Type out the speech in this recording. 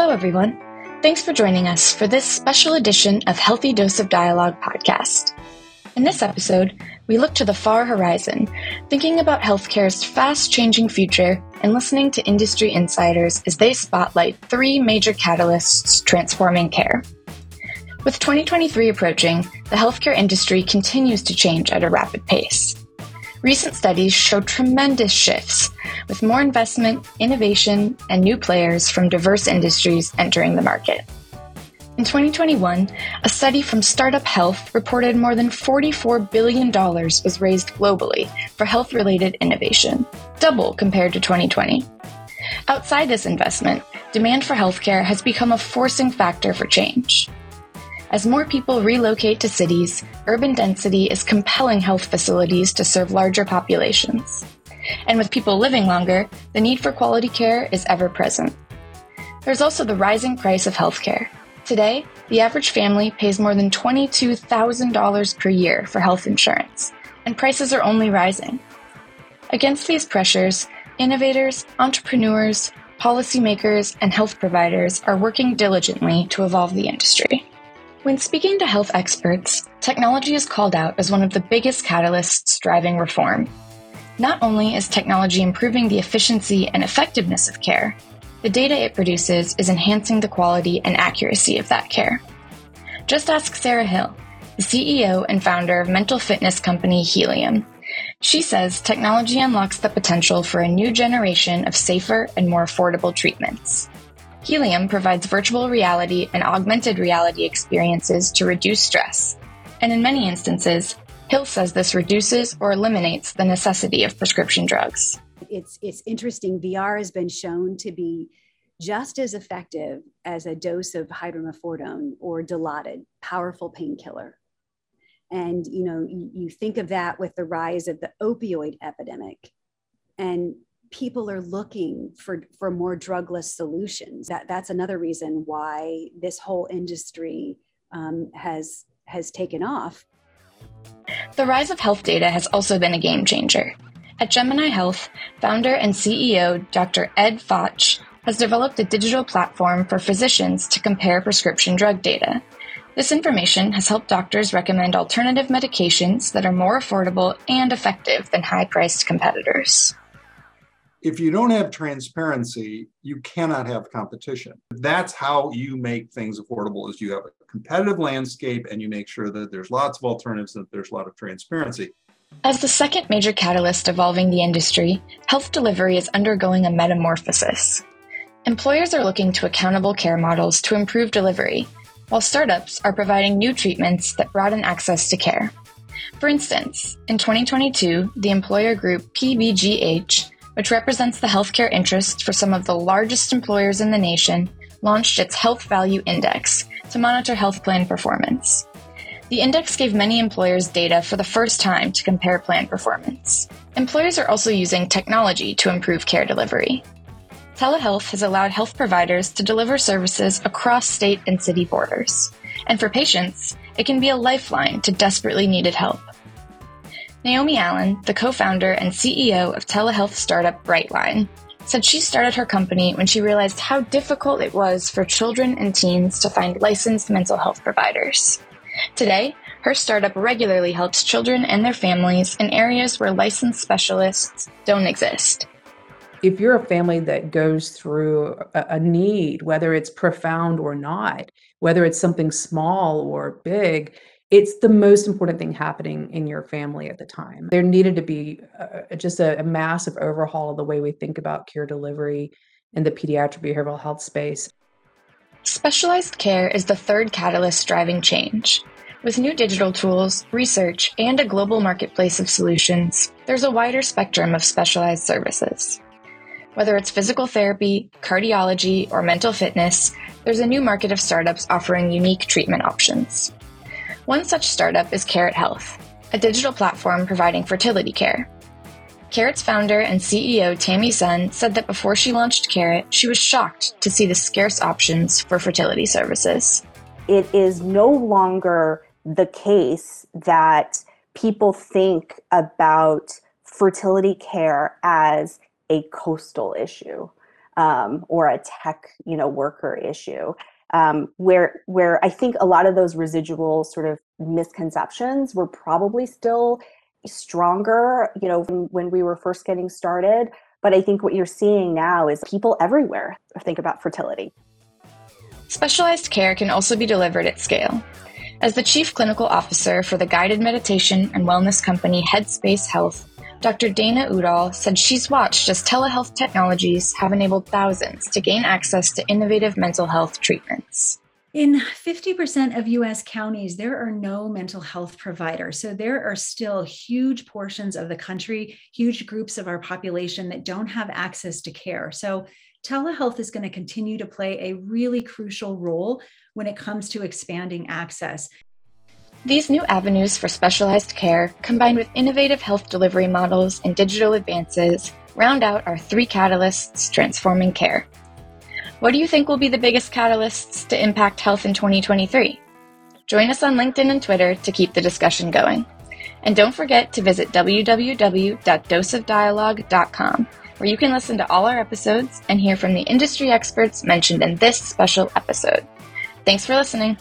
Hello, everyone. Thanks for joining us for this special edition of Healthy Dose of Dialogue podcast. In this episode, we look to the far horizon, thinking about healthcare's fast changing future and listening to industry insiders as they spotlight three major catalysts transforming care. With 2023 approaching, the healthcare industry continues to change at a rapid pace. Recent studies show tremendous shifts, with more investment, innovation, and new players from diverse industries entering the market. In 2021, a study from Startup Health reported more than $44 billion was raised globally for health related innovation, double compared to 2020. Outside this investment, demand for healthcare has become a forcing factor for change. As more people relocate to cities, urban density is compelling health facilities to serve larger populations. And with people living longer, the need for quality care is ever present. There's also the rising price of healthcare. Today, the average family pays more than $22,000 per year for health insurance, and prices are only rising. Against these pressures, innovators, entrepreneurs, policymakers, and health providers are working diligently to evolve the industry. When speaking to health experts, technology is called out as one of the biggest catalysts driving reform. Not only is technology improving the efficiency and effectiveness of care, the data it produces is enhancing the quality and accuracy of that care. Just ask Sarah Hill, the CEO and founder of mental fitness company Healium. She says technology unlocks the potential for a new generation of safer and more affordable treatments. Healium provides virtual reality and augmented reality experiences to reduce stress. And in many instances, Hill says this reduces or eliminates the necessity of prescription drugs. It's, it's interesting. VR has been shown to be just as effective as a dose of hydromorphone or Dilaudid, powerful painkiller. And you know, you, you think of that with the rise of the opioid epidemic. And people are looking for for more drugless solutions. That that's another reason why this whole industry um, has has taken off. The rise of health data has also been a game changer. At gemini health founder and ceo dr ed Fotsch has developed a digital platform for physicians to compare prescription drug data. This information has helped doctors recommend alternative medications that are more affordable and effective than high priced competitors if you don't have transparency, you cannot have competition. That's how you make things affordable is you have a competitive landscape and you make sure that there's lots of alternatives and there's a lot of transparency. As the second major catalyst evolving the industry, health delivery is undergoing a metamorphosis. Employers are looking to accountable care models to improve delivery, while startups are providing new treatments that broaden access to care. For instance, in 2022, the employer group PBGH which represents the healthcare interest for some of the largest employers in the nation, launched its Health Value Index to monitor health plan performance. The index gave many employers data for the first time to compare plan performance. Employers are also using technology to improve care delivery. Telehealth has allowed health providers to deliver services across state and city borders. And for patients, it can be a lifeline to desperately needed help. Naomi Allen, the co founder and CEO of telehealth startup Brightline, said she started her company when she realized how difficult it was for children and teens to find licensed mental health providers. Today, her startup regularly helps children and their families in areas where licensed specialists don't exist. If you're a family that goes through a, a need, whether it's profound or not, whether it's something small or big, it's the most important thing happening in your family at the time. There needed to be uh, just a, a, massive overhaul of the way we think about care delivery in the pediatric behavioral health space. Specialized care is the third catalyst driving change. With new digital tools, research, and a global marketplace of solutions, there's a wider spectrum of specialized services. Whether it's physical therapy, cardiology, or mental fitness, there's a new market of startups offering unique treatment options. One such startup is Carrot Health, a digital platform providing fertility care. Carrot's founder and CEO Tammy Sun said that before she launched Carrot, she was shocked to see the scarce options for fertility services. It is no longer the case that people think about fertility care as a coastal issue. um, or a tech, you know, worker issue. Um, where where I think a lot of those residual sort of misconceptions were probably still stronger, you know, when, when we were first getting started. But I think what you're seeing now is people everywhere think about fertility. Specialized care can also be delivered at scale. As the Chief Clinical Officer for the guided meditation and wellness company Headspace Health, Dr. Dana Udall said she's watched as telehealth technologies have enabled thousands to gain access to innovative mental health treatments. In 50% of US counties, there are no mental health providers. So there are still huge portions of the country, huge groups of our population that don't have access to care. So telehealth is going to continue to play a really crucial role when it comes to expanding access. These new avenues for specialized care, combined with innovative health delivery models and digital advances, round out our three catalysts transforming care. What do you think will be the biggest catalysts to impact health in 2023? Join us on LinkedIn and Twitter to keep the discussion going. And don't forget to visit www.doseofdialogue.com, where you can listen to all our episodes and hear from the industry experts mentioned in this special episode. Thanks for listening.